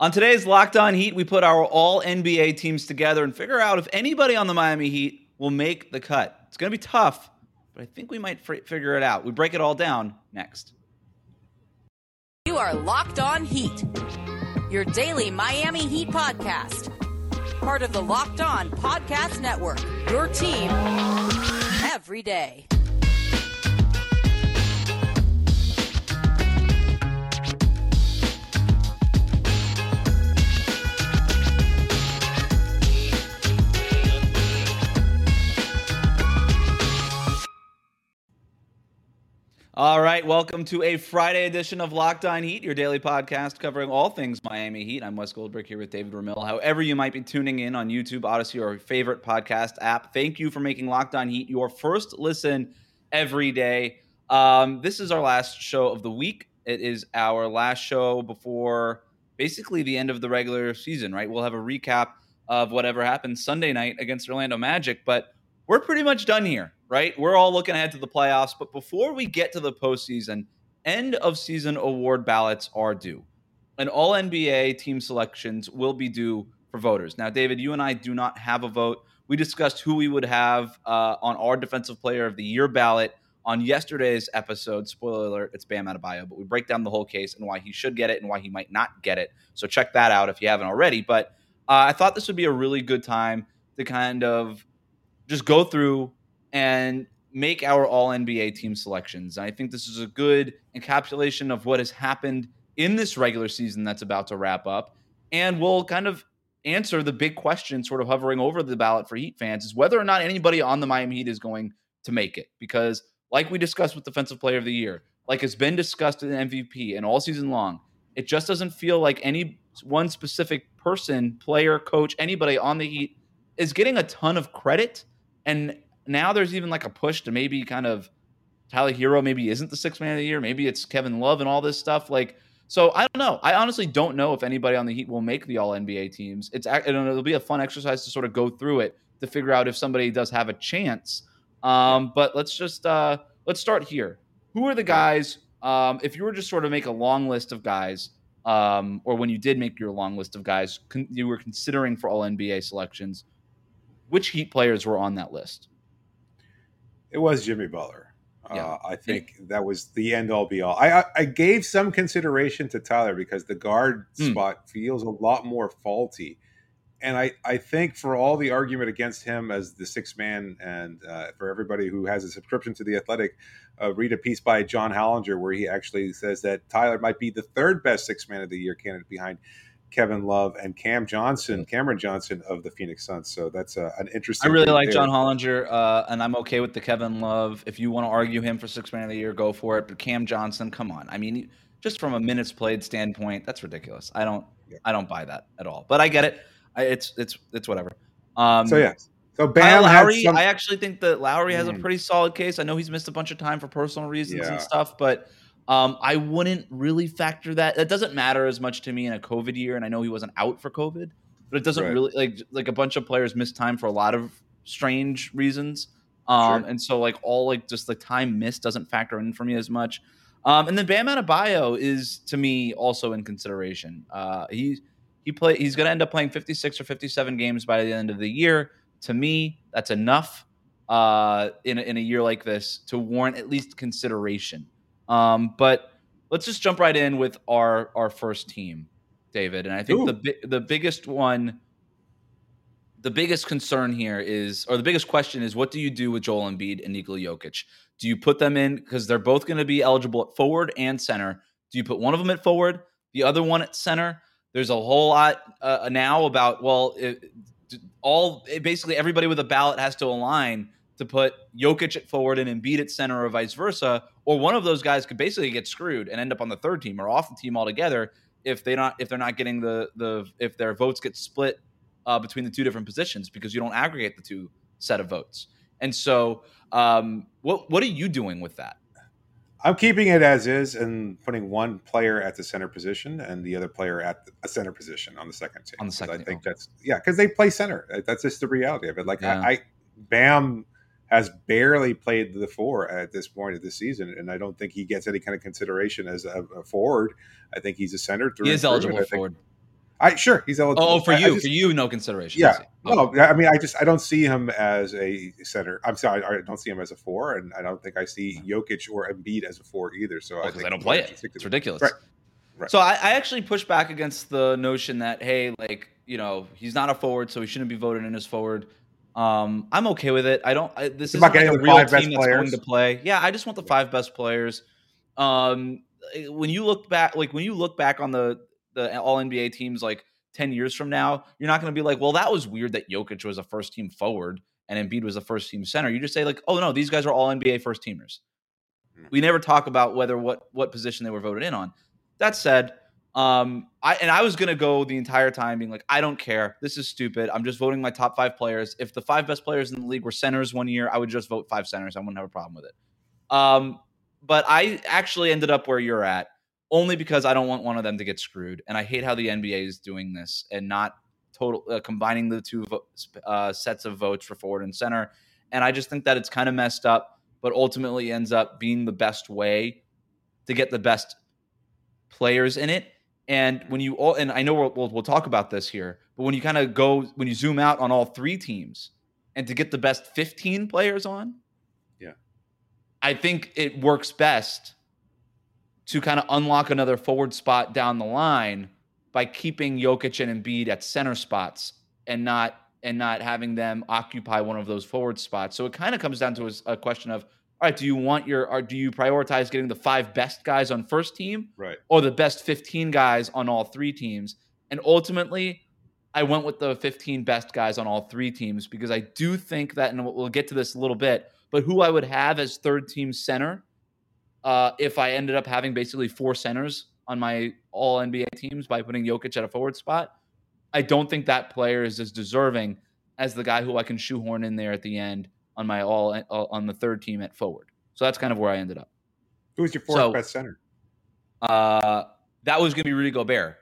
On today's Locked On Heat, we put our all NBA teams together and figure out if anybody on the Miami Heat will make the cut. It's going to be tough but I think we might f- figure it out. We break it all down next. You are Locked On Heat, your daily Miami Heat podcast. Part of the Locked On Podcast Network, your team every day. Right, welcome to a Friday edition of Locked On Heat, your daily podcast covering all things Miami Heat. I'm Wes Goldberg here with David Ramil. However, you might be tuning in on YouTube, Audacy, or your favorite podcast app, thank you for making Locked On Heat your first listen every day. Um, this is our last show of the week. It is our last show before basically the end of the regular season, right? We'll have a recap of whatever happened Sunday night against Orlando Magic, but we're pretty much done here right? We're all looking ahead to the playoffs. But before we get to the postseason, end of season award ballots are due. And all NBA team selections will be due for voters. Now, David, you and I do not have a vote. We discussed who we would have uh, on our Defensive Player of the Year ballot on yesterday's episode. Spoiler alert, it's Bam Adebayo, but we break down the whole case and why he should get it and why he might not get it. So check that out if you haven't already. But uh, I thought this would be a really good time to kind of just go through and make our all NBA team selections. I think this is a good encapsulation of what has happened in this regular season that's about to wrap up. And we'll kind of answer the big question sort of hovering over the ballot for Heat fans is whether or not anybody on the Miami Heat is going to make it. Because, like we discussed with Defensive Player of the Year, like it's been discussed in MVP and all season long, it just doesn't feel like any one specific person, player, coach, anybody on the Heat is getting a ton of credit. And now there's even like a push to maybe kind of Tyler Herro maybe isn't the sixth man of the year. Maybe it's Kevin Love and all this stuff. Like, so I don't know. I honestly don't know if anybody on the Heat will make the All NBA teams. It's it'll be a fun exercise to sort of go through it to figure out if somebody does have a chance. Um, but let's just uh, let's start here. Who are the guys? Um, if you were just sort of make a long list of guys, um, or when you did make your long list of guys con- you were considering for All NBA selections, which Heat players were on that list? It was Jimmy Butler. Yeah. Uh, I think that was the end all be all. I, I gave some consideration to Tyler because the guard mm. spot feels a lot more faulty, and I I think for all the argument against him as the six man, and uh, for everybody who has a subscription to the Athletic, uh, read a piece by John Hollinger where he actually says that Tyler might be the third best six man of the year candidate behind Kevin Love and Cam Johnson, Cameron Johnson of the Phoenix Suns. So that's a, an interesting. I really like there. John Hollinger, uh, and I'm okay with the Kevin Love. If you want to argue him for six man of the year, go for it. But Cam Johnson, come on. I mean, just from a minutes played standpoint, that's ridiculous. I don't, yeah. I don't buy that at all. But I get it. I, it's, it's, it's whatever. Um, so yeah. So Bam Lowry, some... I actually think that Lowry has mm. a pretty solid case. I know he's missed a bunch of time for personal reasons yeah. and stuff, but um, I wouldn't really factor that. That doesn't matter as much to me in a COVID year, and I know he wasn't out for COVID, but it doesn't right. really like like a bunch of players miss time for a lot of strange reasons. Um, sure. and so like all like just the time missed doesn't factor in for me as much. Um, and then Bam Adebayo is to me also in consideration. Uh, he he play he's going to end up playing 56 or 57 games by the end of the year. To me, that's enough uh, in a, in a year like this to warrant at least consideration. Um, but let's just jump right in with our our first team, David. And I think Ooh. the the biggest one, the biggest concern here is, or the biggest question is, what do you do with Joel Embiid and Nikola Jokic? Do you put them in because they're both going to be eligible at forward and center? Do you put one of them at forward, the other one at center? There's a whole lot uh, now about well, it, all it, basically everybody with a ballot has to align to put Jokic at forward and Embiid at center, or vice versa, or one of those guys could basically get screwed and end up on the third team or off the team altogether. if they not if they're not getting the the if their votes get split uh, between the two different positions because you don't aggregate the two set of votes. And so, um, what what are you doing with that? I'm keeping it as is and putting one player at the center position and the other player at a center position on the second team. On the second, I think okay. that's yeah, because they play center. That's just the reality of it. Like Yeah. I, I, Bam has barely played the four at this point of the season, and I don't think he gets any kind of consideration as a, a forward. I think he's a center. through He is eligible I forward. I sure he's eligible. Oh, oh, for I- I you, just- for you, no consideration. yeah. I. Okay. No, I mean, I just I don't see him as a center. I'm sorry, I don't see him as a four, and I don't think I see Jokic or Embiid as a four either. So oh, I because think they don't play it. It's ridiculous. Right. Right. So I, I actually push back against the notion that hey, like you know, he's not a forward, so he shouldn't be voted in as forward. Um, I'm okay with it. I don't. I, this is about like a getting the real five team best that's going players. to play. Yeah, I just want the five best players. Um, when you look back, like when you look back on the the All NBA teams, like ten years from now, you're not going to be like, well, that was weird that Jokic was a first team forward and Embiid was a first team center. You just say like, oh no, these guys are all NBA first teamers. We never talk about whether what what position they were voted in on. That said, um, I and I was gonna go the entire time being like, I don't care. This is stupid. I'm just voting my top five players. If the five best players in the league were centers one year, I would just vote five centers. I wouldn't have a problem with it. Um, but I actually ended up where you're at only because I don't want one of them to get screwed, and I hate how the NBA is doing this and not total uh, combining the two vo- uh, sets of votes for forward and center. And I just think that it's kind of messed up, but ultimately ends up being the best way to get the best players in it. And when you all, and I know we'll, we'll, we'll talk about this here, but when you kind of go, when you zoom out on all three teams and to get the best 15 players on, Yeah. I think it works best to kind of unlock another forward spot down the line by keeping Jokic and Embiid at center spots and not and not having them occupy one of those forward spots. So it kind of comes down to a, a question of all right, do you want your or do you prioritize getting the five best guys on first team Right. or the best 15 guys on all three teams? And ultimately, I went with the 15 best guys on all three teams because I do think that, and we'll- we'll get to this a little bit, but who I would have as third team center uh, if I ended up having basically four centers on my all NBA teams by putting Jokic at a forward spot, I don't think that player is as deserving as the guy who I can shoehorn in there at the end on my all uh, on the third team at forward. So that's kind of where I ended up. Who was your fourth So- best center? Uh, that was going to be Rudy Gobert.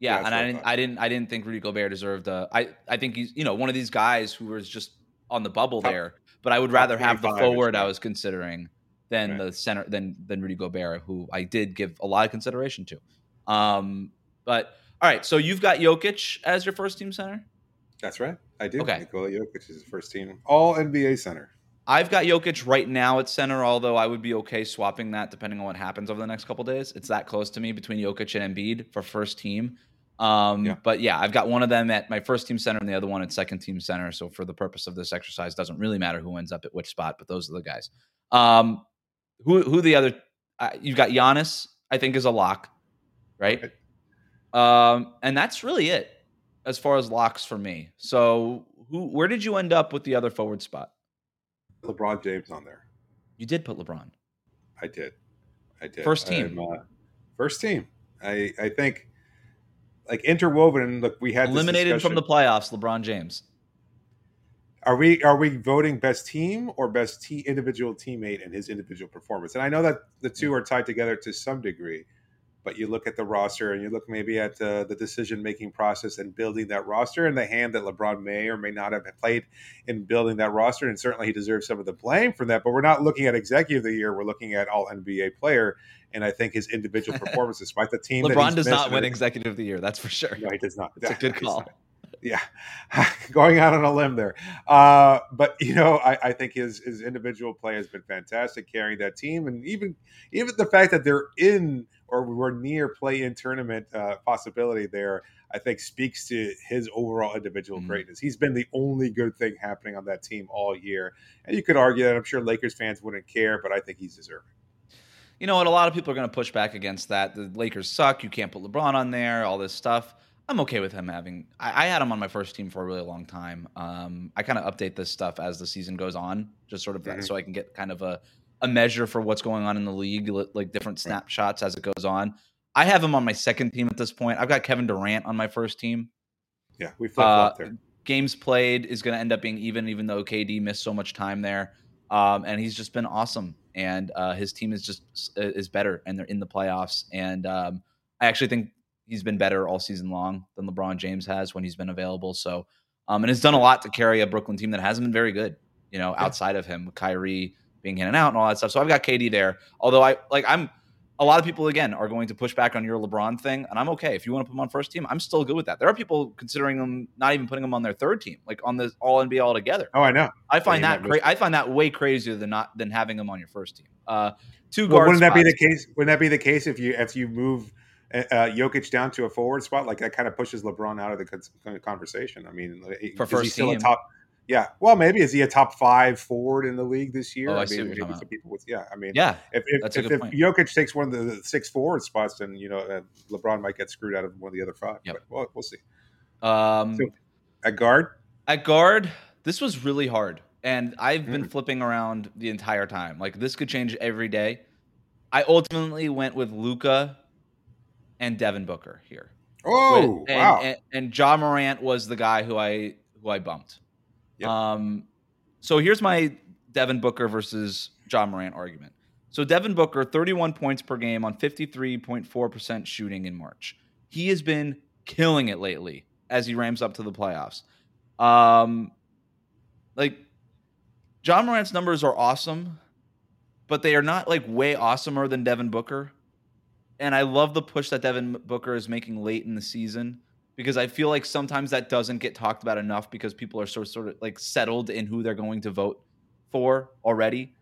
Yeah, Yeah, and I I didn't, thought. I didn't, I didn't think Rudy Gobert deserved. Uh, I, I think he's, you know, one of these guys who was just on the bubble Top- there. But I would rather have the forward I was considering than Right. the center than than Rudy Gobert, who I did give a lot of consideration to. Um, but all right, so you've got Jokic as your first team center. That's right. I do. Okay. Nikola Jokic is the first team All NBA center. I've got Jokic right now at center, although I would be okay swapping that depending on what happens over the next couple days. It's that close to me between Jokic and Embiid for first team. Um, Yeah. But yeah, I've got one of them at my first team center and the other one at second team center. So for the purpose of this exercise, doesn't really matter who ends up at which spot, but those are the guys. Um, who who the other? Uh, you've got Giannis, I think, is a lock, right? Um, and that's really it as far as locks for me. So who? Where did you end up with the other forward spot? LeBron James on there. You did put LeBron. I did. I did. First team. Uh, first team. I I think like interwoven. Look, we had this Eliminated from the playoffs, LeBron James. Are we are we voting best team or best te- individual teammate and his individual performance? And I know that the two are tied together to some degree, but you look at the roster and you look maybe at uh, the decision making process and building that roster and the hand that LeBron may or may not have played in building that roster, and certainly he deserves some of the blame for that. But we're not looking at executive of the year; we're looking at all NBA player, and I think his individual performance, despite the team, that LeBron does not win it- executive of the year. That's for sure. No, he does not. It's a good call. Yeah, going out on a limb there. Uh, but you know, I, I think his his individual play has been fantastic, carrying that team, and even even the fact that they're in or we're near play-in tournament uh, possibility there, I think speaks to his overall individual Mhm. greatness. He's been the only good thing happening on that team all year, and you could argue that I'm sure Lakers fans wouldn't care, but I think he's deserving. You know what? A lot of people are going to push back against that. The Lakers suck. You can't put LeBron on there. All this stuff. I'm okay with him having. I, I had him on my first team for a really long time. Um, I kind of update this stuff as the season goes on, just sort of that, Mhm. so I can get kind of a a measure for what's going on in the league, li- like different snapshots as it goes on. I have him on my second team at this point. I've got Kevin Durant on my first team. Yeah, we flip flop uh, there. Games played is going to end up being even, even though KD missed so much time there. Um, and he's just been awesome. And uh, his team is just is better, and they're in the playoffs. And um, I actually think he's been better all season long than LeBron James has when he's been available. So, um, and has done a lot to carry a Brooklyn team that hasn't been very good. You know, outside of him, Kyrie being in and out and all that stuff. So I've got KD there. Although I like I'm a lot of people again are going to push back on your LeBron thing, and I'm okay if you want to put him on first team. I'm still good with that. There are people considering them not even putting him on their third team, like on the All NBA altogether. Oh, I know. I find yeah, that cra- I find that way crazier than not than having him on your first team. Uh, two well, Wouldn't spots. that be the case? Wouldn't that be the case if you if you move uh, Jokic down to a forward spot? Like that kind of pushes LeBron out of the conversation. I mean, for first is he still team. a top? Yeah, well, maybe is he a top five forward in the league this year? Oh, I, I see mean, people with, yeah, I mean, yeah, if if, if, if Jokic takes one of the six forward spots, then you know uh, LeBron might get screwed out of one of the other five. Yep. But well, we'll see. Um, so, at guard, at guard, this was really hard, and I've been mm. flipping around the entire time. Like this could change every day. I ultimately went with Luka and Devin Booker here. Oh, with, and, wow! And, and Ja Morant was the guy who I who I bumped. Yep. Um, so here's my Devin Booker versus Ja Morant argument. So Devin Booker, 31 points per game on 53.4% shooting in March. He has been killing it lately as he ramps up to the playoffs. Um, like Ja Morant's numbers are awesome, but they are not like way awesomer than Devin Booker. And I love the push that Devin Booker is making late in the season because I feel like sometimes that doesn't get talked about enough because people are sort of, sort of like settled in who they're going to vote for already.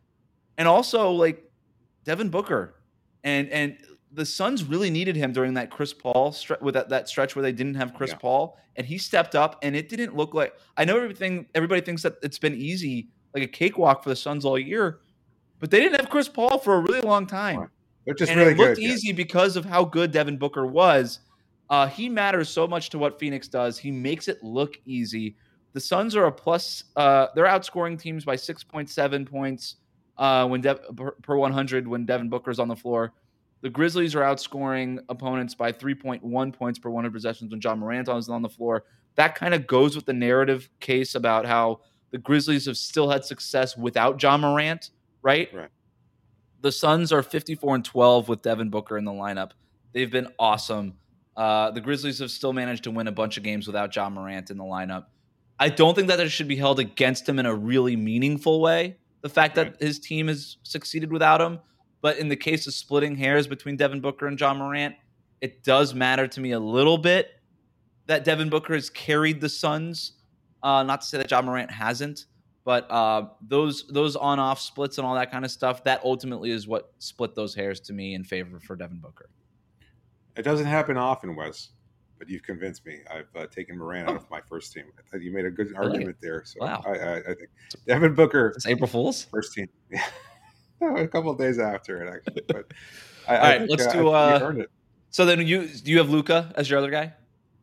And also like Devin Booker and and the Suns really needed him during that Chris Paul stre- with that, that stretch where they didn't have Chris yeah. Paul and he stepped up and it didn't look like I know everything everybody thinks that it's been easy like a cakewalk for the Suns all year but they didn't have Chris Paul for a really long time. They're just and really it looked good, easy because of how good Devin Booker was uh, he matters so much to what Phoenix does. He makes it look easy. The Suns are a plus. Uh, they're outscoring teams by 6.7 points uh, when De- per 100 when Devin Booker's on the floor. The Grizzlies are outscoring opponents by 3.1 points per 100 possessions when Ja Morant is on the floor. That kind of goes with the narrative case about how the Grizzlies have still had success without Ja Morant, right? Right. The Suns are 54 and 12 with Devin Booker in the lineup. They've been awesome. Uh, the Grizzlies have still managed to win a bunch of games without Ja Morant in the lineup. I don't think that it should be held against him in a really meaningful way. The fact that his team has succeeded without him, but in the case of splitting hairs between Devin Booker and Ja Morant, it does matter to me a little bit that Devin Booker has carried the Suns. Uh, not to say that Ja Morant hasn't, but uh, those those on off splits and all that kind of stuff that ultimately is what split those hairs to me in favor for Devin Booker. It doesn't happen often, Wes, but you've convinced me. I've uh, taken Morant oh. out of my first team. I thought you made a good argument there. So wow. I, I, I, think Devin Booker. It's April Fool's first team. Yeah, a couple days after it actually. But I, All right, think, let's uh, do. Uh, so then you do you have Luka as your other guy?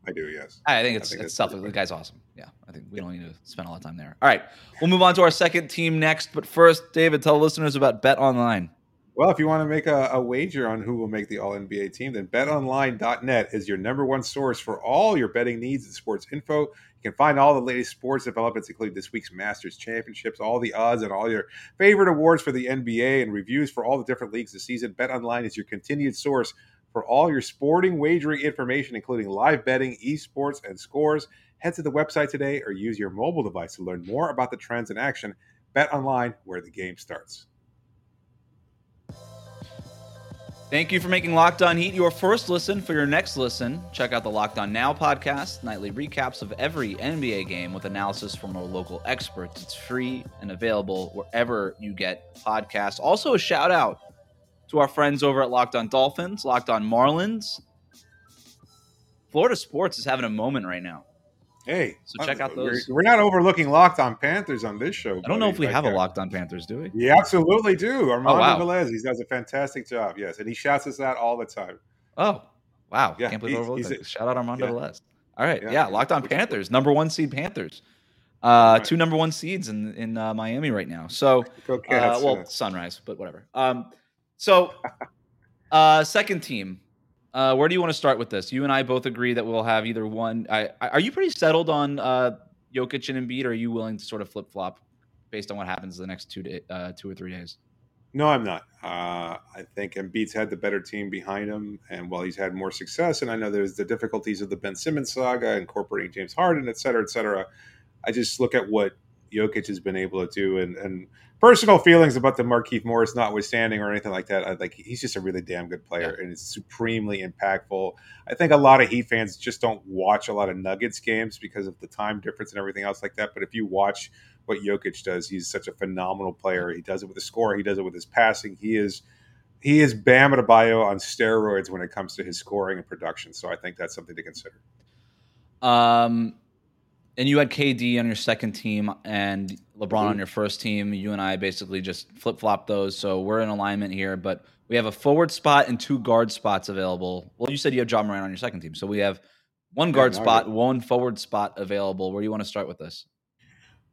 I do, yes. I think it's, think it's self. The guy's awesome. Yeah, I think we don't need to spend a lot of time there. All right, we'll move on to our second team next. But first, David, tell listeners about BetOnline. Well, if you want to make a, a, wager on who will make the All NBA team, then betonline.net is your number one source for all your betting needs and sports info. You can find all the latest sports developments, including this week's Masters Championships, all the odds, and all your favorite awards for the NBA and reviews for all the different leagues this season. BetOnline is your continued source for all your sporting wagering information, including live betting, esports, and scores. Head to the website today or use your mobile device to learn more about the trends in action. BetOnline where the game starts. Thank you for making Locked On Heat your first listen. For your next listen, check out the Locked On Now podcast, nightly recaps of every NBA game with analysis from our local experts. It's free and available wherever you get podcasts. Also, a shout out to our friends over at Locked On Dolphins, Locked On Marlins. Florida sports is having a moment right now. Hey, so check out those. We're, we're, not overlooking Locked On Panthers on this show. I don't know if we have a Locked On Panthers, do we? We absolutely do. Armando oh, wow. Velez, he does a fantastic job. Yes, and he shouts us out all the time. Oh, wow! Yeah, Can't believe he's, he's a, Shout out Armando yeah. Velez. All right, yeah, yeah Locked On Panthers, number one seed Panthers. Uh, right. two number one seeds in in uh, Miami right now. So, uh, well, Sunrise, but whatever. Um, so, uh, second team, Uh, where do you want to start with this? You and I both agree that we'll have either one. I, are you pretty settled on uh, Jokic and Embiid, or are you willing to sort of flip flop based on what happens the next two day, uh, two or three days? No, I'm not. Uh, I think Embiid's had the better team behind him, and while he's had more success, and I know there's the difficulties of the Ben Simmons saga, incorporating James Harden, et cetera, et cetera. I just look at what Jokic has been able to do, and, and personal feelings about the Markieff Morris notwithstanding or anything like that. I, like he's just a really damn good player, yeah. and it's supremely impactful. I think a lot of Heat fans just don't watch a lot of Nuggets games because of the time difference and everything else like that. But if you watch what Jokic does. He's such a phenomenal player. He does it with his score. He does it with his passing. He is he is Bam Adebayo on steroids when it comes to his scoring and production. So I think that's something to consider. Um, and you had KD on your second team and LeBron on your first team. You and I basically just flip flop those. So we're in alignment here, but we have a forward spot and two guard spots available. Well, you said you have Ja Morant on your second team. So we have one guard yeah, spot, one forward spot available. Where do you want to start with this?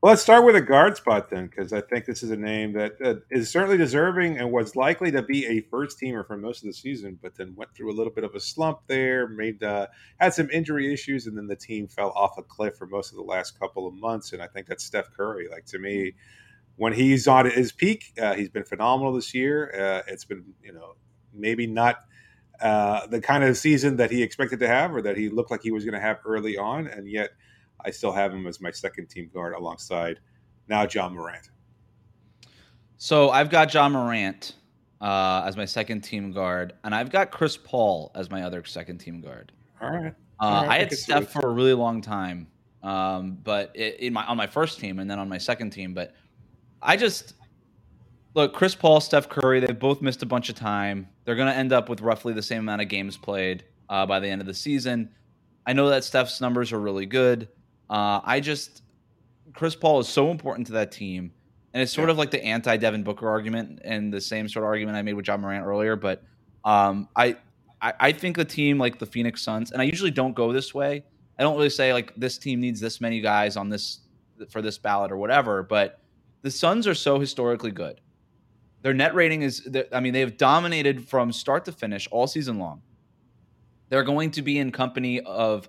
Well, let's start with a guard spot then, because I think this is a name that uh, is certainly deserving and was likely to be a first teamer for most of the season, but then went through a little bit of a slump there, made uh, had some injury issues, and then the team fell off a cliff for most of the last couple of months. And I think that's Steph Curry. Like to me, when he's on his peak, uh, he's been phenomenal this year. Uh, it's been you know maybe not. Uh, the kind of season that he expected to have, or that he looked like he was going to have early on, and yet I still have him as my second team guard alongside now Ja Morant. So I've got Ja Morant uh, as my second team guard, and I've got Chris Paul as my other second team guard. All right. Uh, All right. I had Steph for a really long time, um, but it, in my on my first team and then on my second team. But I just look Chris Paul, Steph Curry. They've both missed a bunch of time. They're going to end up with roughly the same amount of games played uh, by the end of the season. I know that Steph's numbers are really good. Uh, I just Chris Paul is so important to that team, and it's sort yeah. of like the anti Devin Booker argument and the same sort of argument I made with Ja Morant earlier. But um, I, I I think a team like the Phoenix Suns, and I usually don't go this way. I don't really say like this team needs this many guys on this for this ballot or whatever. But the Suns are so historically good. Their net rating is, I mean, they have dominated from start to finish all season long. They're going to be in company of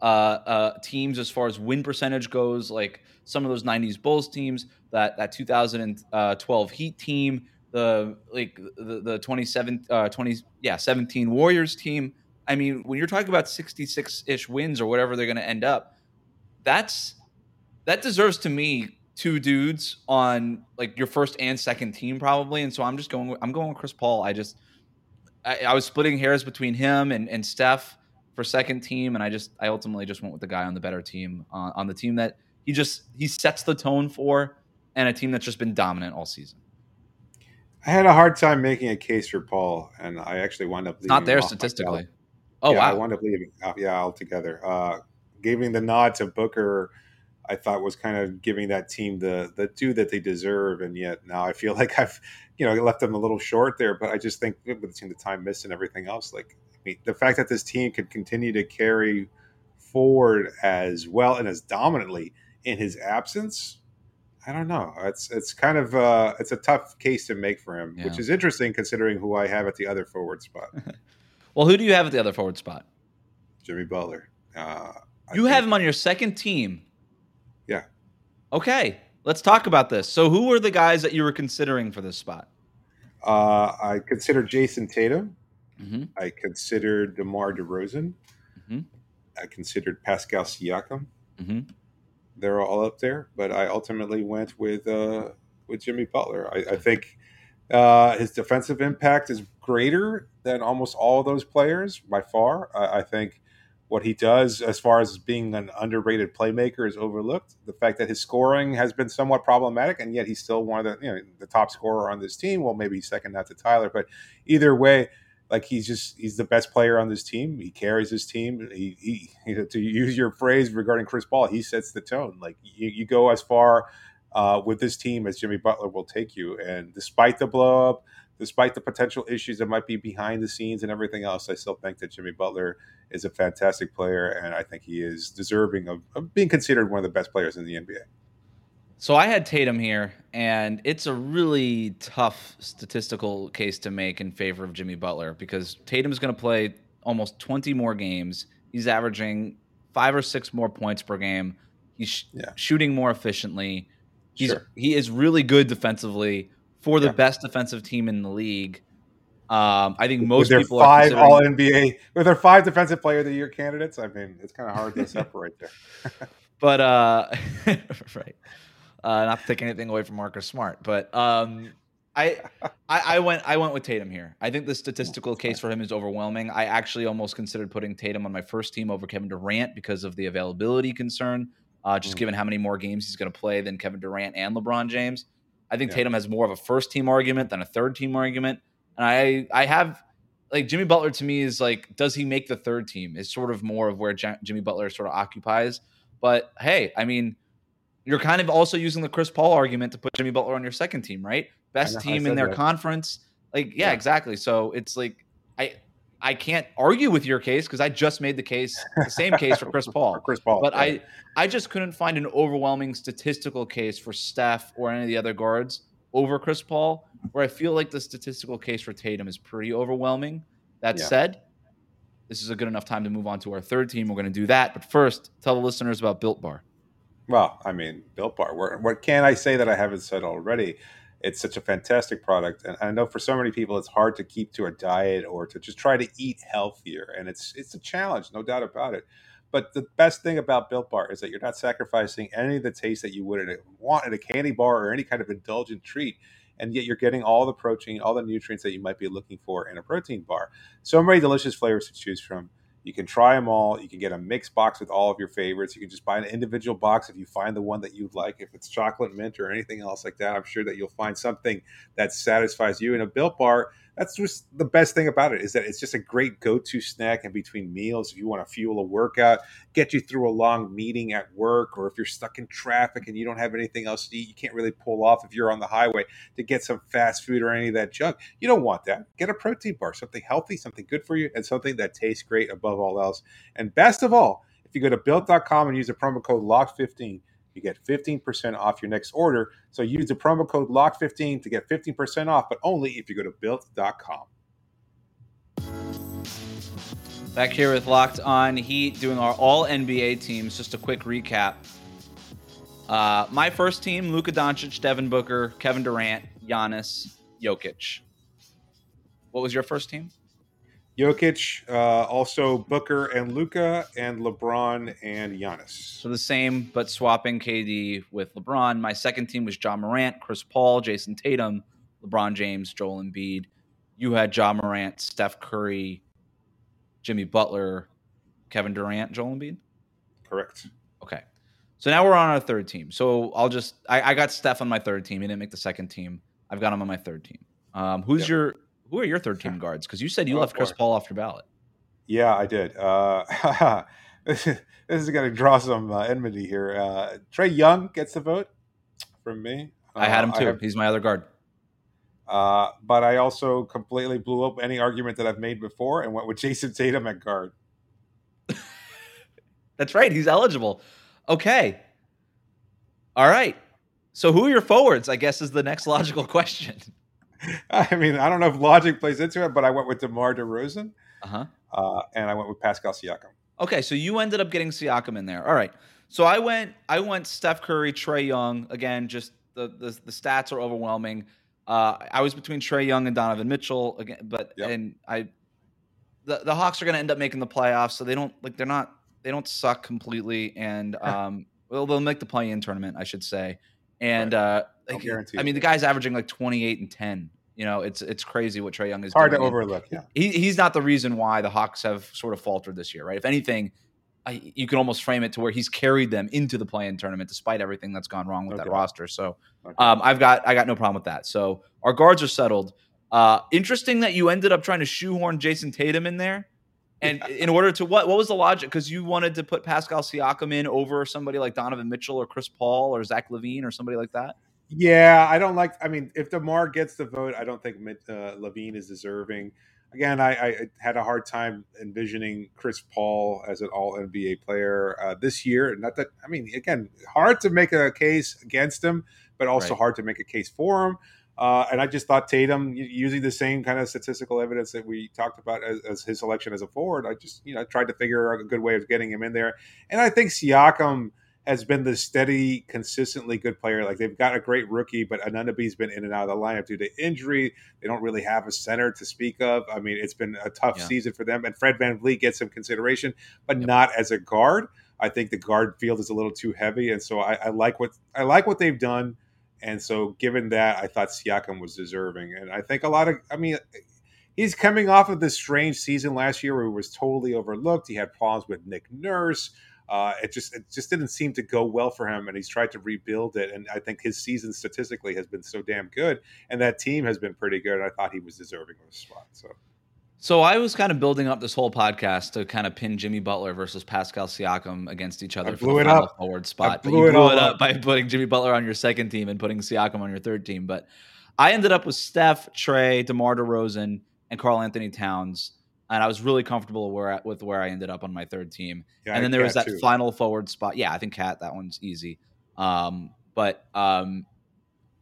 uh, uh, teams as far as win percentage goes, like some of those '90s Bulls teams, that that 2012 Heat team, the like the the 27 uh, 20 yeah 17 Warriors team. I mean, when you're talking about 66 ish wins or whatever they're going to end up, that's that deserves to me two dudes on like your first and second team probably. And so I'm just going. I'm going with Chris Paul. I just I, I was splitting hairs between him and and Steph for second team, and I just I ultimately just went with the guy on the better team uh, on the team that he just he sets the tone for, and a team that's just been dominant all season. I had a hard time making a case for Paul, and I actually wound up not there statistically. Oh yeah, wow! I wound up leaving. Uh, yeah, altogether. Uh, giving the nod to Booker, I thought was kind of giving that team the the due that they deserve, and yet now I feel like I've you know left them a little short there. But I just think with the time missed and everything else, like the fact that this team could continue to carry forward as well and as dominantly in his absence, I don't know. It's it's kind of uh, it's a tough case to make for him, yeah. which is interesting considering who I have at the other forward spot. well, who do you have at the other forward spot? Jimmy Butler. Uh, you have him on your second team. Yeah. Okay, let's talk about this. So, who were the guys that you were considering for this spot? Uh, I considered Jayson Tatum. Mm-hmm. I considered DeMar DeRozan. Mm-hmm. I considered Pascal Siakam. Mm-hmm. They're all up there, but I ultimately went with uh, with Jimmy Butler. I, I think uh, his defensive impact is greater than almost all of those players by far. I, I think what he does as far as being an underrated playmaker is overlooked. The fact that his scoring has been somewhat problematic, and yet he's still one of the you know the top scorer on this team. Well, maybe second not to Tyler, but either way, like he's just he's the best player on this team. He carries his team. He, he you know, to use your phrase regarding Chris Paul, he sets the tone. Like you, you go as far uh, with this team as Jimmy Butler will take you. And despite the blow up, despite the potential issues that might be behind the scenes and everything else, I still think that Jimmy Butler is a fantastic player, and I think he is deserving of, of being considered one of the best players in the NBA. So I had Tatum here, and it's a really tough statistical case to make in favor of Jimmy Butler because Tatum's going to play almost 20 more games. He's averaging five or six more points per game. He's sh- Yeah. shooting more efficiently. He's Sure. he is really good defensively for the Yeah. best defensive team in the league. Um, I think with most their people are five considering- All NBA with their five Defensive Player of the Year candidates. I mean, it's kind of hard to separate there. but uh right uh not to take anything away from Marcus Smart but um I, I I went I went with Tatum here. I think the statistical case for him is overwhelming. I actually almost considered putting Tatum on my first team over Kevin Durant because of the availability concern. Uh, just Mm. given how many more games he's going to play than Kevin Durant and LeBron James, I think Yeah. Tatum has more of a first team argument than a third team argument. And I I have like Jimmy Butler to me is like does he make the third team? Is sort of more of where Ja- Jimmy Butler sort of occupies. But hey, I mean, you're kind of also using the Chris Paul argument to put Jimmy Butler on your second team, right? Best team in their that. conference. Like, yeah, Yeah. exactly. So it's like I I can't argue with your case because I just made the case, the same case for Chris Paul. Chris Paul. But yeah. I I just couldn't find an overwhelming statistical case for Steph or any of the other guards over Chris Paul, where I feel like the statistical case for Tatum is pretty overwhelming. That Yeah. said, this is a good enough time to move on to our third team. We're going to do that. But first, tell the listeners about Built Bar. Well, I mean, Built Bar. What, can I say that I haven't said already? It's such a fantastic product, and I know for so many people it's hard to keep to a diet or to just try to eat healthier, and it's it's a challenge, no doubt about it. But the best thing about Built Bar is that you're not sacrificing any of the taste that you would want in a candy bar or any kind of indulgent treat, and yet you're getting all the protein, all the nutrients that you might be looking for in a protein bar. So many delicious flavors to choose from. You can try them all. You can get a mixed box with all of your favorites. You can just buy an individual box if you find the one that you'd like. If it's chocolate mint or anything else like that, I'm sure that you'll find something that satisfies you. In a Built Bar, that's just the best thing about it is that it's just a great go-to snack in between meals. If you want to fuel a workout, get you through a long meeting at work, or if you're stuck in traffic and you don't have anything else to eat, you can't really pull off if you're on the highway to get some fast food or any of that junk. You don't want that. Get a protein bar, something healthy, something good for you, and something that tastes great above all else. And best of all, if you go to built.com and use the promo code LOCK15, you get 15% off your next order. So use the promo code LOCK15 to get 15% off, but only if you go to built.com. Back here with Locked On Heat, doing our all NBA teams. Just a quick recap. Uh, my first team: Luka Doncic, Devin Booker, Kevin Durant, Giannis, Jokic. What was your first team? Jokic, uh, also Booker and Luka, and LeBron and Giannis. So the same, but swapping KD with LeBron. My second team was Ja Morant, Chris Paul, Jayson Tatum, LeBron James, Joel Embiid. You had Ja Morant, Steph Curry, Jimmy Butler, Kevin Durant, Joel Embiid. Correct. Okay. So now we're on our third team. So I'll just I, I got Steph on my third team. He didn't make the second team. I've got him on my third team. Um, who's Yep. your who are your third team guards? Because you said you Oh, left Chris. Paul off your ballot. Yeah, I did. Uh, this is going to draw some uh, enmity here. Uh, Trae Young gets the vote from me. I had him Uh, too. have- He's my other guard. uh, but I also completely blew up any argument that I've made before and went with Jayson Tatum at guard. That's right. He's eligible. Okay. All right. So who are your forwards? I guess is the next logical question. I mean, I don't know if logic plays into it, but I went with DeMar DeRozan Uh-huh. uh, and I went with Pascal Siakam. Okay, so you ended up getting Siakam in there. All right. So I went I went Steph Curry, Trae Young. Again, just the the, the stats are overwhelming. Uh, I was between Trae Young and Donovan Mitchell again, but Yep. and I the, the Hawks are going to end up making the playoffs, so they don't like they're not they don't suck completely, and um, well they'll make the play-in tournament, I should say, and uh, I'll like, guarantee I mean the guy's averaging like twenty eight and ten. You know, it's it's crazy what Trae Young is Hard to overlook. Yeah. He, he's not the reason why the Hawks have sort of faltered this year, right? If anything, I, you can almost frame it to where he's carried them into the play-in tournament despite everything that's gone wrong with No that roster. So Okay. um, I've got I got no problem with that. So our guards are settled. Uh, interesting that you ended up trying to shoehorn Jayson Tatum in there, and in order to what? What was the logic? Because you wanted to put Pascal Siakam in over somebody like Donovan Mitchell or Chris Paul or Zach LaVine or somebody like that. Yeah, I don't like. I mean, if Demar gets the vote, I don't think uh, LaVine is deserving. Again, I, I had a hard time envisioning Chris Paul as an All NBA player uh, this year. Not that I mean, again, hard to make a case against him, but also Right. hard to make a case for him. Uh, and I just thought Tatum, using the same kind of statistical evidence that we talked about as, as, his selection as a forward, I just you know tried to figure out a good way of getting him in there. And I think Siakam has been the steady, consistently good player. Like they've got a great rookie, but Anunoby's been in and out of the lineup due to injury. They don't really have a center to speak of. I mean, it's been a tough yeah. season for them. And Fred VanVleet gets some consideration, but yep. not as a guard. I think the guard field is a little too heavy, and so I, I like what I like what they've done. And so, given that, I thought Siakam was deserving. And I think a lot of, I mean, he's coming off of this strange season last year where he was totally overlooked. He had problems with Nick Nurse. Uh, it just it just didn't seem to go well for him, and he's tried to rebuild it. And I think his season statistically has been so damn good, and that team has been pretty good. And I thought he was deserving of a spot. So so I was kind of building up this whole podcast to kind of pin Jimmy Butler versus Pascal Siakam against each other I blew for the it up. forward spot. But you it blew it up, by putting Jimmy Butler on your second team and putting Siakam on your third team. But I ended up with Steph, Trey, DeMar DeRozan, and Karl-Anthony Towns. And I was really comfortable where, with where I ended up on my third team. Yeah, and then there was that too. final forward spot. Yeah, I think KAT, that one's easy. Um, but um,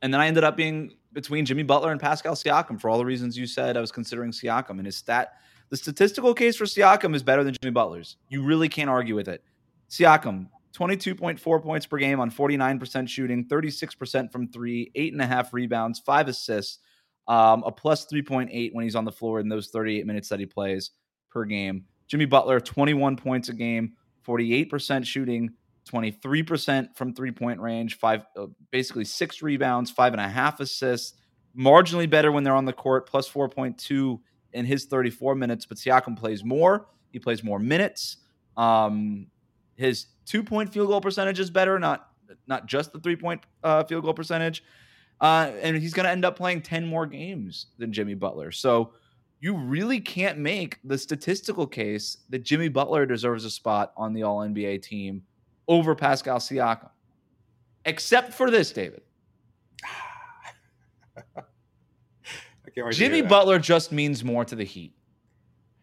and then I ended up being between Jimmy Butler and Pascal Siakam for all the reasons you said. I was considering Siakam and his stat. The statistical case for Siakam is better than Jimmy Butler's. You really can't argue with it. Siakam, 22.4 points per game on 49% shooting, 36% from three, eight and a half rebounds, five assists, um, a plus 3.8 when he's on the floor in those 38 minutes that he plays per game. Jimmy Butler, 21 points a game, 48% shooting, 23% from three point range, five, uh, basically six rebounds, five and a half assists, marginally better when they're on the court, plus 4.2 in his 34 minutes. But Siakam plays more, he plays more minutes. Um, his two point field goal percentage is better, not not just the three point uh, field goal percentage. Uh, and he's going to end up playing 10 more games than Jimmy Butler. So you really can't make the statistical case that Jimmy Butler deserves a spot on the All NBA team over Pascal Siakam. Except for this, David. Jimmy Butler just means more to the Heat.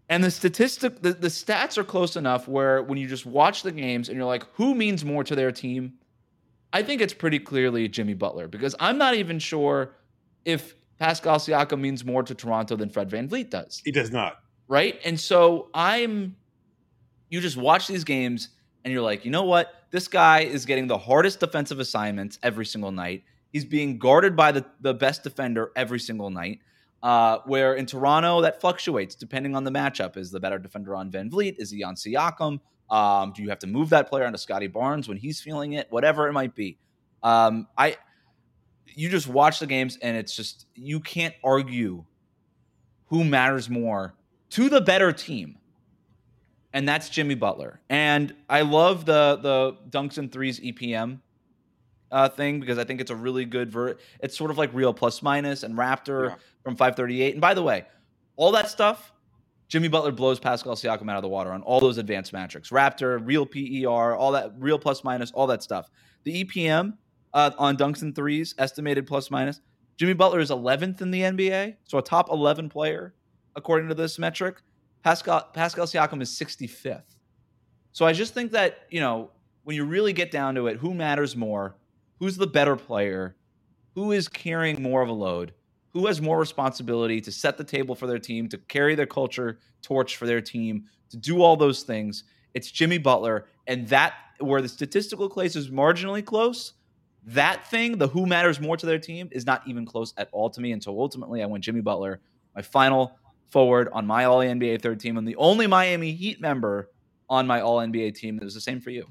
And the statistic, the, the stats are close enough where when you just watch the games and you're like, who means more to their team? I think it's pretty clearly Jimmy Butler because I'm not even sure if Pascal Siakam means more to Toronto than Fred VanVleet does. He does not. Right. And so I'm, you just watch these games and you're like, you know what? This guy is getting the hardest defensive assignments every single night. He's being guarded by the, the best defender every single night. Uh, where in Toronto, that fluctuates depending on the matchup. Is the better defender on VanVleet? Is he on Siakam? Um, do you have to move that player onto Scottie Barnes when he's feeling it? Whatever it might be. Um, I, you just watch the games and it's just you can't argue who matters more to the better team and that's Jimmy Butler. And I love the the dunks and threes EPM uh, thing because I think it's a really good ver. It's sort of like Real Plus Minus and Raptor yeah. from 538. And by the way, all that stuff, Jimmy Butler blows Pascal Siakam out of the water on all those advanced metrics. Raptor, Real PER, all that Real Plus Minus, all that stuff. The EPM uh, on dunks and threes, estimated plus minus. Jimmy Butler is 11th in the NBA, so a top 11 player according to this metric. Pascal Pascal Siakam is 65th. So I just think that, you know, when you really get down to it, who matters more? Who's the better player? Who is carrying more of a load? Who has more responsibility to set the table for their team, to carry their culture torch for their team, to do all those things? It's Jimmy Butler. And that, where the statistical case is marginally close, that thing, the who matters more to their team, is not even close at all to me. And so ultimately, I went Jimmy Butler. My final forward on my All NBA third team and the only Miami Heat member on my All NBA team that was the same for you.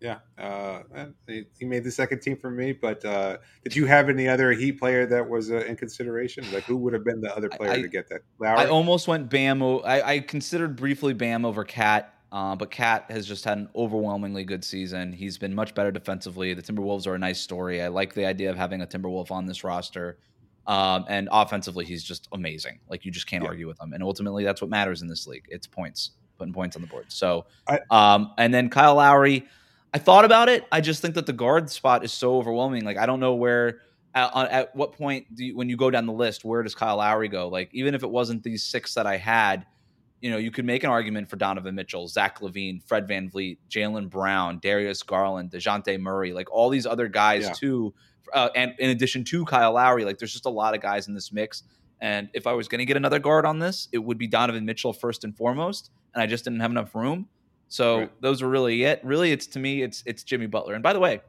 Yeah, uh, he made the second team for me. But uh, did you have any other Heat player that was uh, in consideration? Like who would have been the other player I, to get that? Lowry? I almost went Bam. I, I considered briefly Bam over KAT, uh, but KAT has just had an overwhelmingly good season. He's been much better defensively. The Timberwolves are a nice story. I like the idea of having a Timberwolf on this roster. Um, and offensively, he's just amazing. Like you just can't yeah. argue with him. And ultimately, that's what matters in this league. It's points, putting points on the board. So, I, um, and then Kyle Lowry, I thought about it. I just think that the guard spot is so overwhelming. Like I don't know where, at, at what point do you, when you go down the list, where does Kyle Lowry go? Like even if it wasn't these six that I had, you know, you could make an argument for Donovan Mitchell, Zach LaVine, Fred Van VanVleet, Jaylen Brown, Darius Garland, Dejounte Murray, like all these other guys yeah. too uh, and in addition to Kyle Lowry, like there's just a lot of guys in this mix. And if I was going to get another guard on this, it would be Donovan Mitchell first and foremost. And I just didn't have enough room. So right. those were really it. Really, it's to me, it's it's Jimmy Butler. And by the way,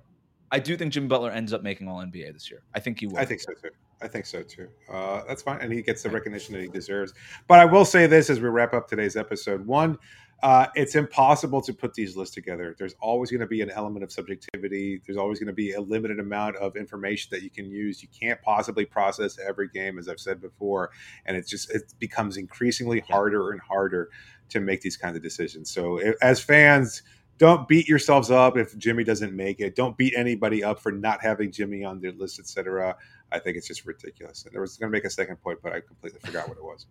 I do think Jimmy Butler ends up making All NBA this year. I think he will. I think so too. I think so too. Uh, that's fine, and he gets the recognition that he deserves. But I will say this as we wrap up today's episode: one, uh, it's impossible to put these lists together. There's always going to be an element of subjectivity. There's always going to be a limited amount of information that you can use. You can't possibly process every game, as I've said before, and it just it becomes increasingly harder and harder to make these kinds of decisions. So, as fans, don't beat yourselves up if Jimmy doesn't make it. Don't beat anybody up for not having Jimmy on their list, etc. I think it's just ridiculous. And I was going to make a second point, but I completely forgot what it was.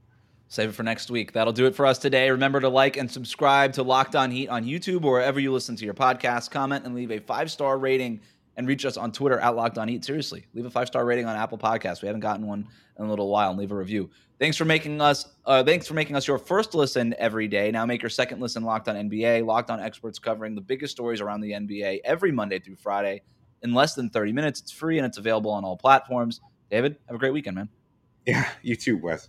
Save it for next week. That'll do it for us today. Remember to like and subscribe to Locked On Heat on YouTube or wherever you listen to your podcast. Comment and leave a five star rating and reach us on Twitter at Locked On Heat. Seriously, leave a five star rating on Apple Podcasts. We haven't gotten one in a little while. And leave a review. Thanks for making us. Uh, thanks for making us your first listen every day. Now make your second listen Locked On NBA. Locked On experts covering the biggest stories around the NBA every Monday through Friday in less than thirty minutes. It's free and it's available on all platforms. David, have a great weekend, man. Yeah, you too, Wes.